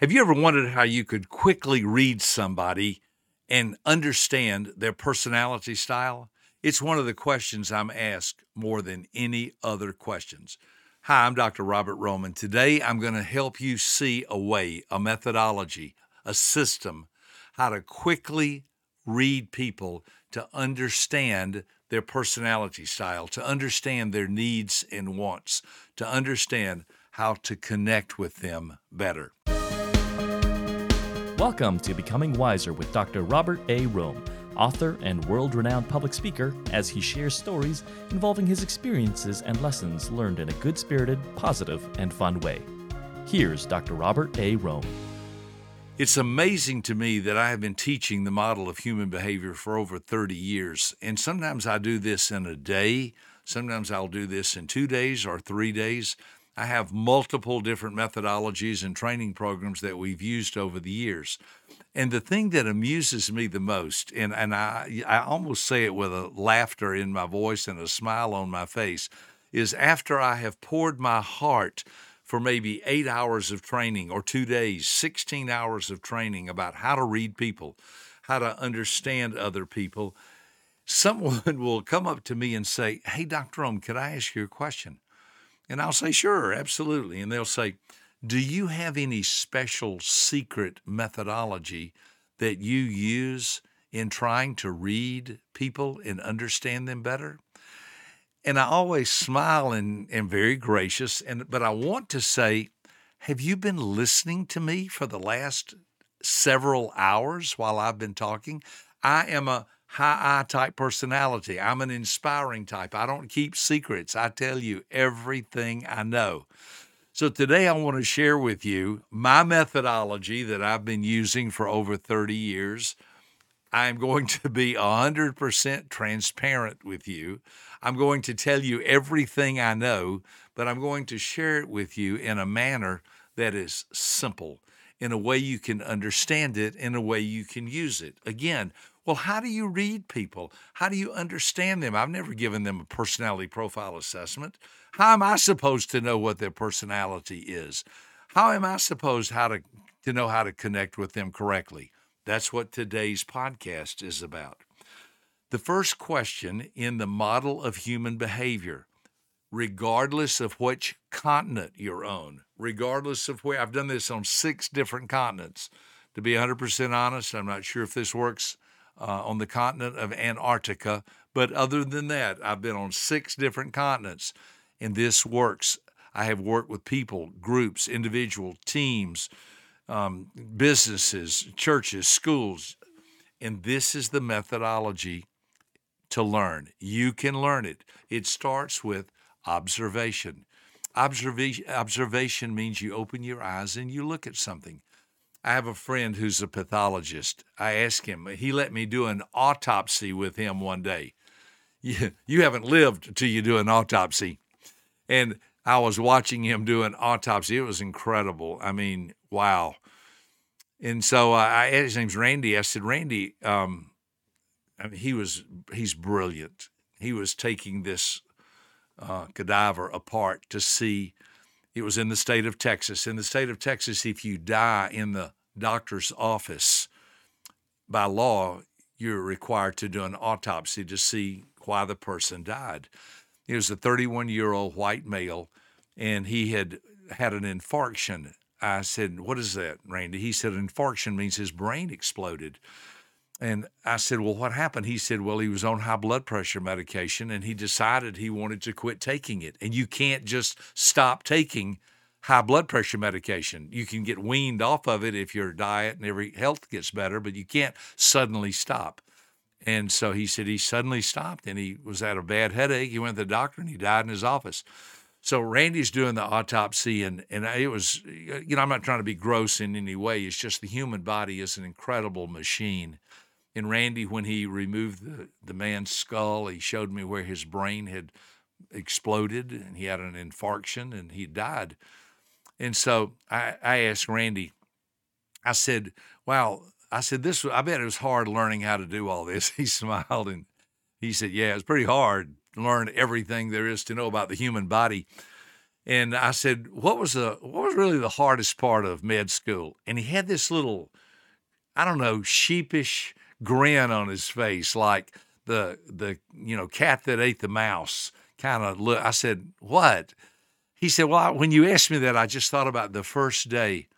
Have you ever wondered how you could quickly read somebody and understand their personality style? It's one of the questions I'm asked more than any other questions. Hi, I'm Dr. Robert Rohm. Today I'm going to help you see a way, a methodology, a system, how to quickly read people to understand their personality style, to understand their needs and wants, to understand how to connect with them better. Welcome to Becoming Wiser with Dr. Robert A. Rohm, author and world renowned public speaker, as he shares stories involving his experiences and lessons learned in a good spirited, positive, and fun way. Here's Dr. Robert A. Rohm. It's amazing to me that I have been teaching the model of human behavior for over 30 years. And sometimes I do this in a day, sometimes I'll do this in two days or three days. I have multiple different methodologies and training programs that we've used over the years. And the thing that amuses me the most, and, and I, I almost say it with a laughter in my voice and a smile on my face, is after I have poured my heart for maybe eight hours of training or two days, 16 hours of training about how to read people, how to understand other people, someone will come up to me and say, Hey, Dr. Rohm, could I ask you a question? And I'll say, sure, absolutely. And they'll say, do you have any special secret methodology that you use in trying to read people and understand them better? And I always smile and am very gracious. And but I want to say, have you been listening to me for the last several hours while I've been talking? I am a high I type personality. I'm an inspiring type. I don't keep secrets. I tell you everything I know. So today I want to share with you my methodology that I've been using for over 30 years. I'm going to be 100% transparent with you. I'm going to tell you everything I know, but I'm going to share it with you in a manner that is simple, in a way you can understand it, in a way you can use it. Again, well, how do you read people? How do you understand them? I've never given them a personality profile assessment. How am I supposed to know what their personality is? How am I supposed how to, to know how to connect with them correctly? That's what today's podcast is about. The first question in the model of human behavior, regardless of which continent you're on, regardless of where I've done this on six different continents. To be 100% honest, I'm not sure if this works uh, on the continent of Antarctica. But other than that, I've been on six different continents, and this works. I have worked with people, groups, individual teams, um, businesses, churches, schools, and this is the methodology to learn. You can learn it. It starts with observation. Observation, observation means you open your eyes and you look at something. I have a friend who's a pathologist. I asked him, he let me do an autopsy with him one day. You, you haven't lived till you do an autopsy. And I was watching him do an autopsy. It was incredible. I mean, wow. And so uh, I, his name's Randy. I said, Randy, um, I mean, he was, he's brilliant. He was taking this uh, cadaver apart to see it was in the state of Texas. In the state of Texas, if you die in the doctor's office, by law, you're required to do an autopsy to see why the person died. He was a 31 year old white male, and he had had an infarction. I said, What is that, Randy? He said, Infarction means his brain exploded. And I said, Well, what happened? He said, Well, he was on high blood pressure medication and he decided he wanted to quit taking it. And you can't just stop taking high blood pressure medication. You can get weaned off of it if your diet and every health gets better, but you can't suddenly stop. And so he said he suddenly stopped and he was at a bad headache. He went to the doctor and he died in his office. So Randy's doing the autopsy, and and it was, you know, I'm not trying to be gross in any way. It's just the human body is an incredible machine, and Randy, when he removed the, the man's skull, he showed me where his brain had exploded and he had an infarction and he died. And so I, I asked Randy, I said, Wow, I said, this, I bet it was hard learning how to do all this. He smiled and he said, Yeah, it's pretty hard to learn everything there is to know about the human body. And I said, "What was the what was really the hardest part of med school?" And he had this little, I don't know, sheepish grin on his face, like the the you know cat that ate the mouse kind of look. I said, "What?" He said, "Well, when you asked me that, I just thought about the first day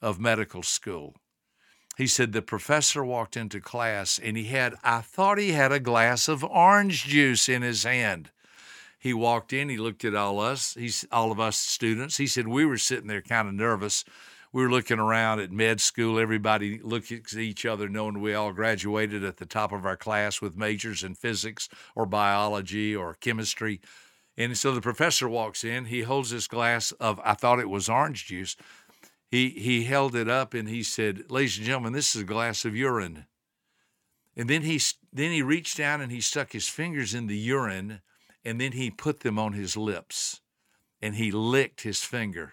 of medical school." He said the professor walked into class and he had I thought he had a glass of orange juice in his hand. He walked in, he looked at all us, he's all of us students. He said we were sitting there kind of nervous we were looking around at med school. Everybody looked at each other, knowing we all graduated at the top of our class with majors in physics or biology or chemistry. And so the professor walks in. He holds this glass of, I thought it was orange juice. He, he held it up and he said, Ladies and gentlemen, this is a glass of urine. And then he, then he reached down and he stuck his fingers in the urine and then he put them on his lips and he licked his finger.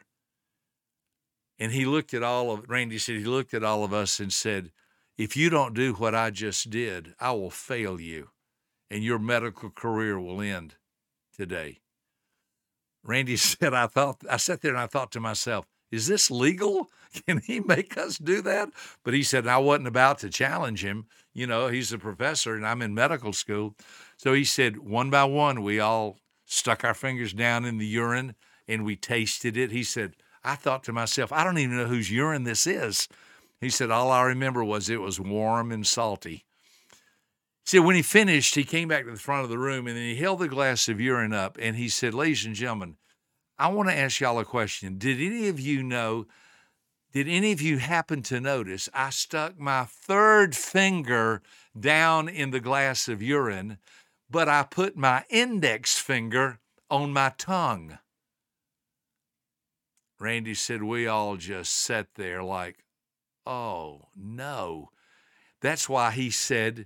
And he looked at all of Randy said he looked at all of us and said, "If you don't do what I just did, I will fail you, and your medical career will end today." Randy said, "I thought I sat there and I thought to myself, is this legal? Can he make us do that?" But he said I wasn't about to challenge him. You know, he's a professor and I'm in medical school. So he said, one by one, we all stuck our fingers down in the urine and we tasted it. He said, I thought to myself, I don't even know whose urine this is. He said, All I remember was it was warm and salty. See, when he finished, he came back to the front of the room and then he held the glass of urine up and he said, Ladies and gentlemen, I want to ask y'all a question. Did any of you know, did any of you happen to notice I stuck my third finger down in the glass of urine, but I put my index finger on my tongue? Randy said, we all just sat there like, oh no. That's why he said,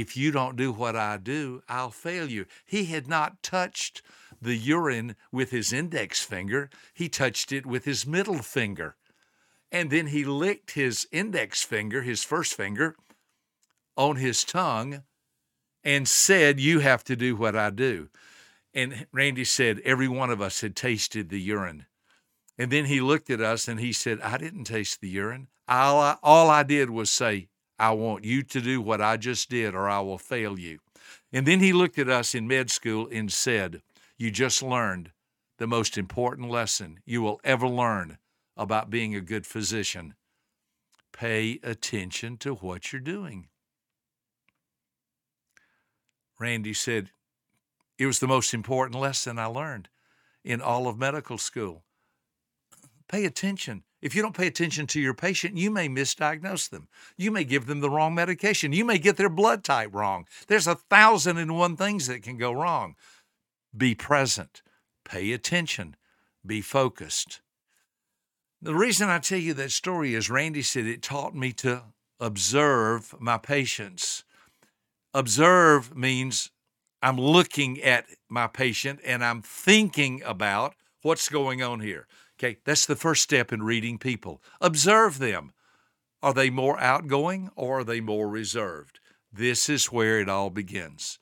if you don't do what I do, I'll fail you. He had not touched the urine with his index finger, he touched it with his middle finger. And then he licked his index finger, his first finger, on his tongue and said, You have to do what I do. And Randy said, Every one of us had tasted the urine. And then he looked at us and he said, I didn't taste the urine. All I, all I did was say, I want you to do what I just did or I will fail you. And then he looked at us in med school and said, You just learned the most important lesson you will ever learn about being a good physician. Pay attention to what you're doing. Randy said, It was the most important lesson I learned in all of medical school. Pay attention. If you don't pay attention to your patient, you may misdiagnose them. You may give them the wrong medication. You may get their blood type wrong. There's a thousand and one things that can go wrong. Be present, pay attention, be focused. The reason I tell you that story is Randy said it taught me to observe my patients. Observe means I'm looking at my patient and I'm thinking about what's going on here. Okay, that's the first step in reading people. Observe them. Are they more outgoing or are they more reserved? This is where it all begins.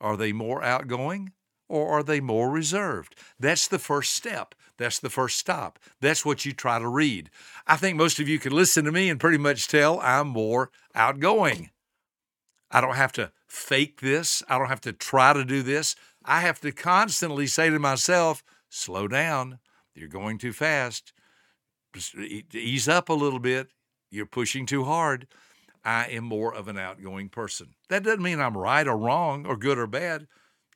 Are they more outgoing or are they more reserved? That's the first step. That's the first stop. That's what you try to read. I think most of you can listen to me and pretty much tell I'm more outgoing. I don't have to fake this. I don't have to try to do this. I have to constantly say to myself, slow down. You're going too fast. Ease up a little bit. You're pushing too hard. I am more of an outgoing person. That doesn't mean I'm right or wrong or good or bad.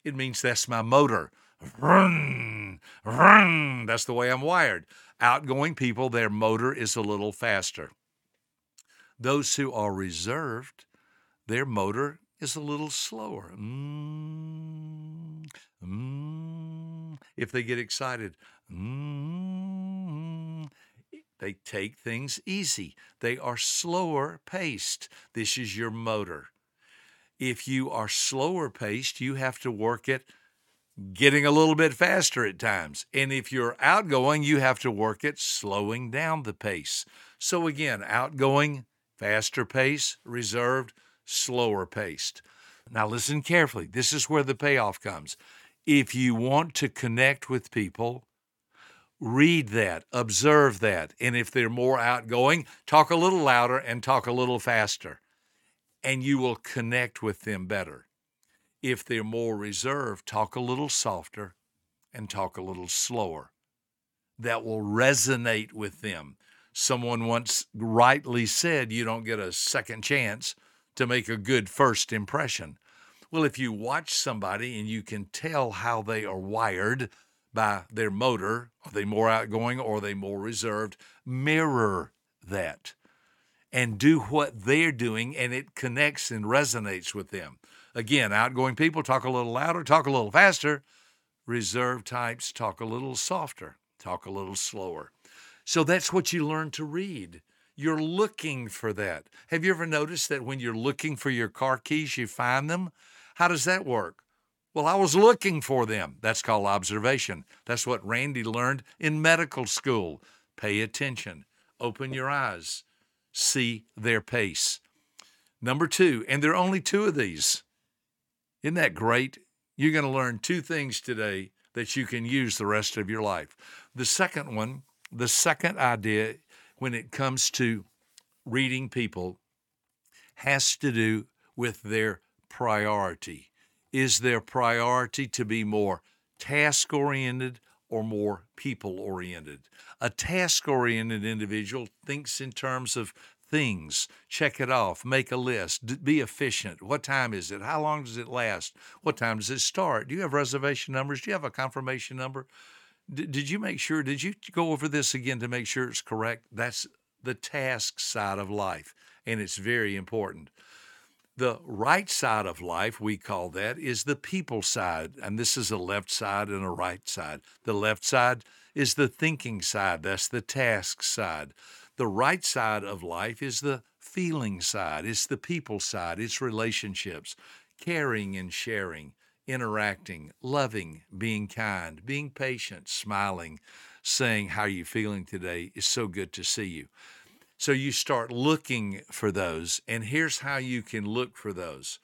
It means that's my motor. Run, run. That's the way I'm wired. Outgoing people, their motor is a little faster. Those who are reserved, their motor is a little slower. Mm, mm. If they get excited, Mm-hmm. They take things easy. They are slower paced. This is your motor. If you are slower paced, you have to work at getting a little bit faster at times. And if you're outgoing, you have to work at slowing down the pace. So again, outgoing, faster pace, reserved, slower paced. Now listen carefully. This is where the payoff comes. If you want to connect with people, read that, observe that. And if they're more outgoing, talk a little louder and talk a little faster, and you will connect with them better. If they're more reserved, talk a little softer and talk a little slower. That will resonate with them. Someone once rightly said, You don't get a second chance to make a good first impression. Well, if you watch somebody and you can tell how they are wired by their motor, are they more outgoing or are they more reserved? Mirror that and do what they're doing, and it connects and resonates with them. Again, outgoing people talk a little louder, talk a little faster. Reserved types talk a little softer, talk a little slower. So that's what you learn to read. You're looking for that. Have you ever noticed that when you're looking for your car keys, you find them? How does that work? Well, I was looking for them. That's called observation. That's what Randy learned in medical school. Pay attention, open your eyes, see their pace. Number two, and there are only two of these. Isn't that great? You're going to learn two things today that you can use the rest of your life. The second one, the second idea when it comes to reading people has to do with their priority. Is their priority to be more task oriented or more people oriented? A task oriented individual thinks in terms of things, check it off, make a list, be efficient. What time is it? How long does it last? What time does it start? Do you have reservation numbers? Do you have a confirmation number? D- did you make sure? Did you go over this again to make sure it's correct? That's the task side of life, and it's very important. The right side of life, we call that, is the people side. And this is a left side and a right side. The left side is the thinking side, that's the task side. The right side of life is the feeling side, it's the people side, it's relationships, caring and sharing, interacting, loving, being kind, being patient, smiling, saying, How are you feeling today? It's so good to see you. So you start looking for those, and here's how you can look for those.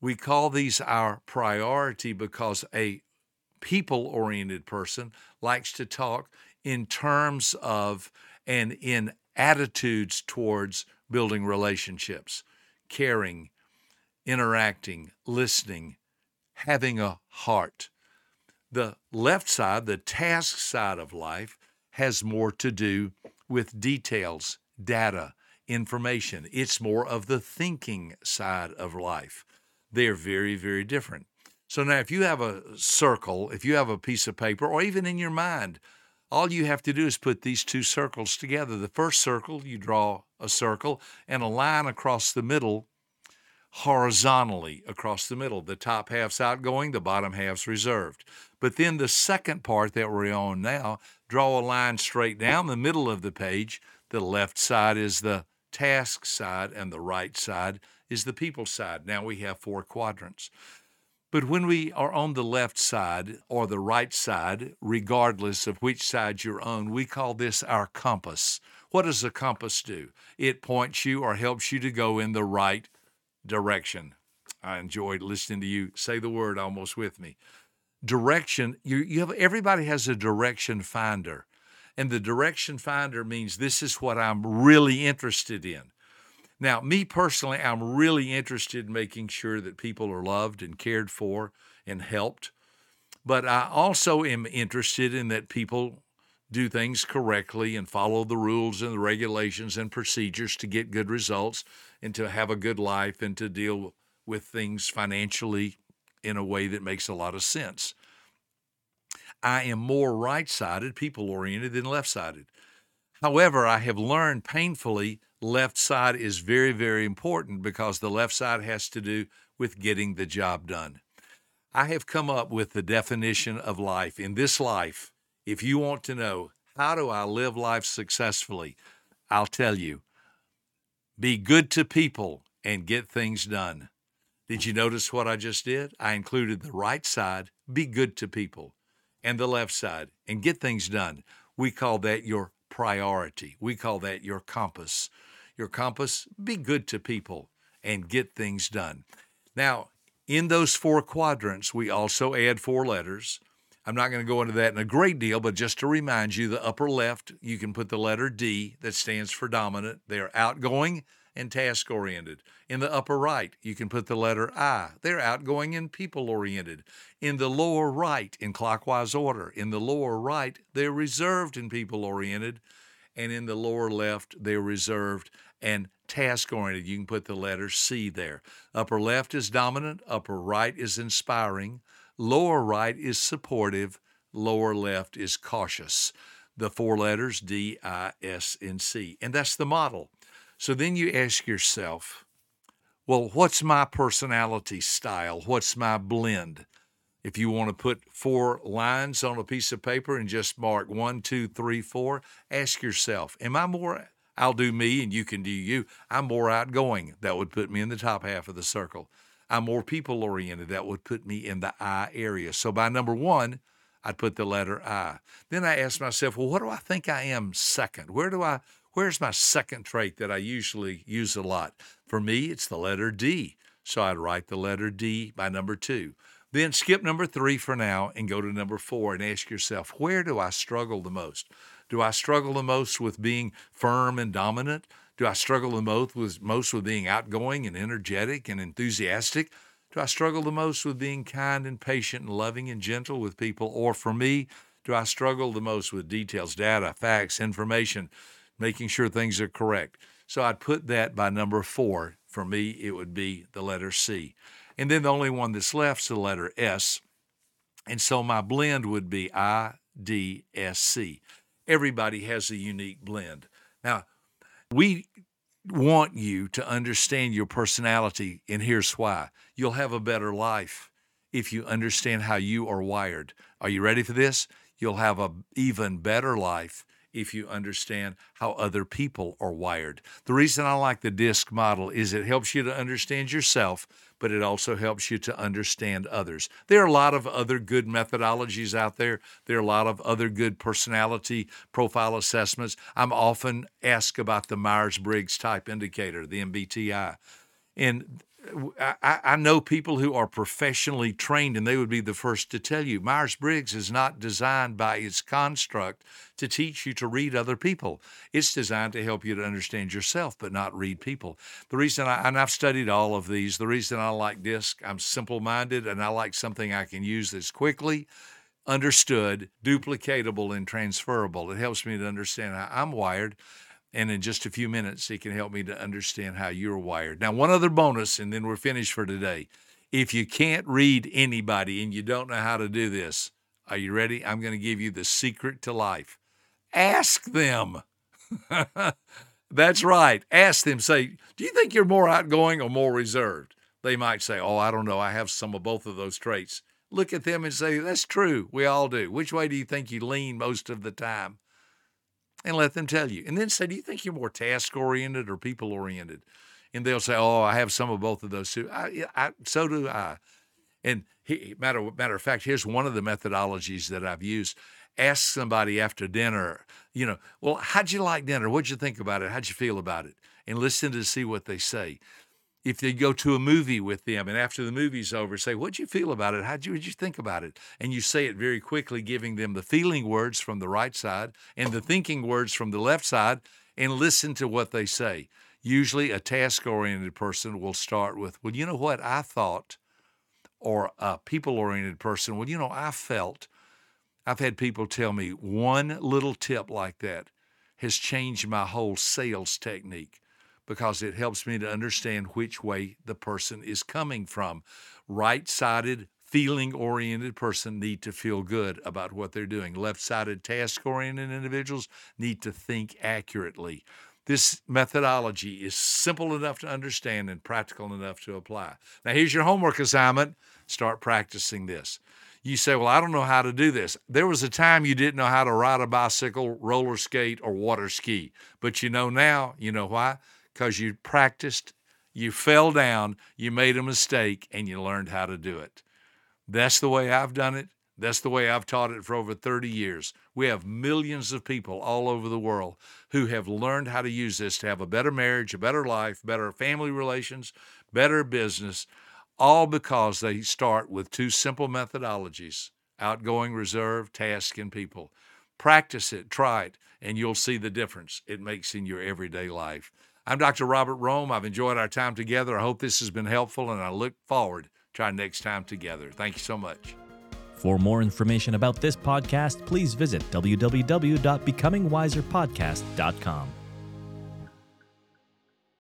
We call these our priority because a people oriented person likes to talk in terms of and in attitudes towards building relationships, caring, interacting, listening, having a heart. The left side, the task side of life, has more to do with details data, information. It's more of the thinking side of life. They're very, very different. So now, if you have a circle, if you have a piece of paper, or even in your mind, all you have to do is put these two circles together. The first circle, you draw a circle and a line across the middle, horizontally across the middle. The top half's outgoing, the bottom half's reserved. But then the second part that we're on now, draw a line straight down the middle of the page. The left side is the task side, and the right side is the people side. Now we have four quadrants. But when we are on the left side or the right side, regardless of which side you're on, we call this our compass. What does a compass do? It points you or helps you to go in the right direction. I enjoyed listening to you say the word almost with me. Direction, you, you have everybody has a direction finder. And the direction finder means this is what I'm really interested in. Now, me personally, I'm really interested in making sure that people are loved and cared for and helped. But I also am interested in that people do things correctly and follow the rules and the regulations and procedures to get good results and to have a good life and to deal with things financially in a way that makes a lot of sense. I am more right sided, people oriented, than left sided. However, I have learned painfully left side is very, very important because the left side has to do with getting the job done. I have come up with the definition of life. In this life, if you want to know how do I live life successfully, I'll tell you be good to people and get things done. Did you notice what I just did? I included the right side, be good to people and the left side and get things done. We call that your priority. We call that your compass. Your compass, be good to people and get things done. Now, in those four quadrants, we also add four letters. I'm not going to go into that in a great deal, but just to remind you, the upper left, you can put the letter D that stands for dominant. They're outgoing and task oriented. In the upper right, you can put the letter I. They're outgoing and people oriented. In the lower right, in clockwise order, in the lower right, they're reserved and people oriented. And in the lower left, they're reserved and task oriented. You can put the letter C there. Upper left is dominant, upper right is inspiring, Lower right is supportive, lower left is cautious. The four letters D, I, S, and C. And that's the model. So then you ask yourself, well, what's my personality style? What's my blend? If you want to put four lines on a piece of paper and just mark one, two, three, four, ask yourself, am I more, I'll do me and you can do you. I'm more outgoing. That would put me in the top half of the circle. I'm more people oriented. That would put me in the I area. So by number one, I'd put the letter I. Then I ask myself, well, what do I think I am second? Where do I where's my second trait that I usually use a lot? For me, it's the letter D. So I'd write the letter D by number two. Then skip number three for now and go to number four and ask yourself, where do I struggle the most? Do I struggle the most with being firm and dominant? Do I struggle the most with most with being outgoing and energetic and enthusiastic? Do I struggle the most with being kind and patient and loving and gentle with people? Or for me, do I struggle the most with details, data, facts, information, making sure things are correct? So I'd put that by number four. For me, it would be the letter C. And then the only one that's left is the letter S. And so my blend would be I, D, S, C. Everybody has a unique blend. Now, we want you to understand your personality, and here's why. You'll have a better life if you understand how you are wired. Are you ready for this? You'll have an even better life if you understand how other people are wired. The reason I like the DISC model is it helps you to understand yourself, but it also helps you to understand others. There are a lot of other good methodologies out there. There are a lot of other good personality profile assessments. I'm often asked about the Myers Briggs type indicator, the MBTI. And I, I, know people who are professionally trained, and they would be the first to tell you Myers Briggs is not designed by its construct to teach you to read other people. It's designed to help you to understand yourself, but not read people. The reason I, and I've studied all of these, the reason I like DISC, I'm simple minded and I like something I can use that's quickly understood, duplicatable, and transferable. It helps me to understand how I'm wired and in just a few minutes, he can help me to understand how you're wired. Now, one other bonus, and then we're finished for today. If you can't read anybody and you don't know how to do this, are you ready? I'm going to give you the secret to life. Ask them. That's right. Ask them. Say, do you think you're more outgoing or more reserved? They might say, oh, I don't know. I have some of both of those traits. Look at them and say, that's true. We all do. Which way do you think you lean most of the time? And let them tell you. And then say, Do you think you're more task oriented or people oriented? And they'll say, Oh, I have some of both of those too. I, I, so do I. And he, matter, matter of fact, here's one of the methodologies that I've used. Ask somebody after dinner, you know, well, how'd you like dinner? What'd you think about it? How'd you feel about it? And listen to see what they say if they go to a movie with them and after the movie's over say what'd you feel about it? How'd you, what'd you think about it? And you say it very quickly giving them the feeling words from the right side and the thinking words from the left side and listen to what they say. Usually a task oriented person will start with well you know what i thought or a people oriented person well you know i felt i've had people tell me one little tip like that has changed my whole sales technique because it helps me to understand which way the person is coming from. Right sided, feeling oriented person need to feel good about what they're doing. Left sided, task oriented individuals need to think accurately. This methodology is simple enough to understand and practical enough to apply. Now, here's your homework assignment start practicing this. You say, Well, I don't know how to do this. There was a time you didn't know how to ride a bicycle, roller skate, or water ski, but you know now. You know why? Because you practiced, you fell down, you made a mistake, and you learned how to do it. That's the way I've done it. That's the way I've taught it for over 30 years. We have millions of people all over the world who have learned how to use this to have a better marriage, a better life, better family relations, better business, all because they start with two simple methodologies outgoing, reserve, task, and people. Practice it, try it, and you'll see the difference it makes in your everyday life. I'm Dr. Robert Rohm. I've enjoyed our time together. I hope this has been helpful, and I look forward to our next time together. Thank you so much. For more information about this podcast, please visit www.becomingwiserpodcast.com.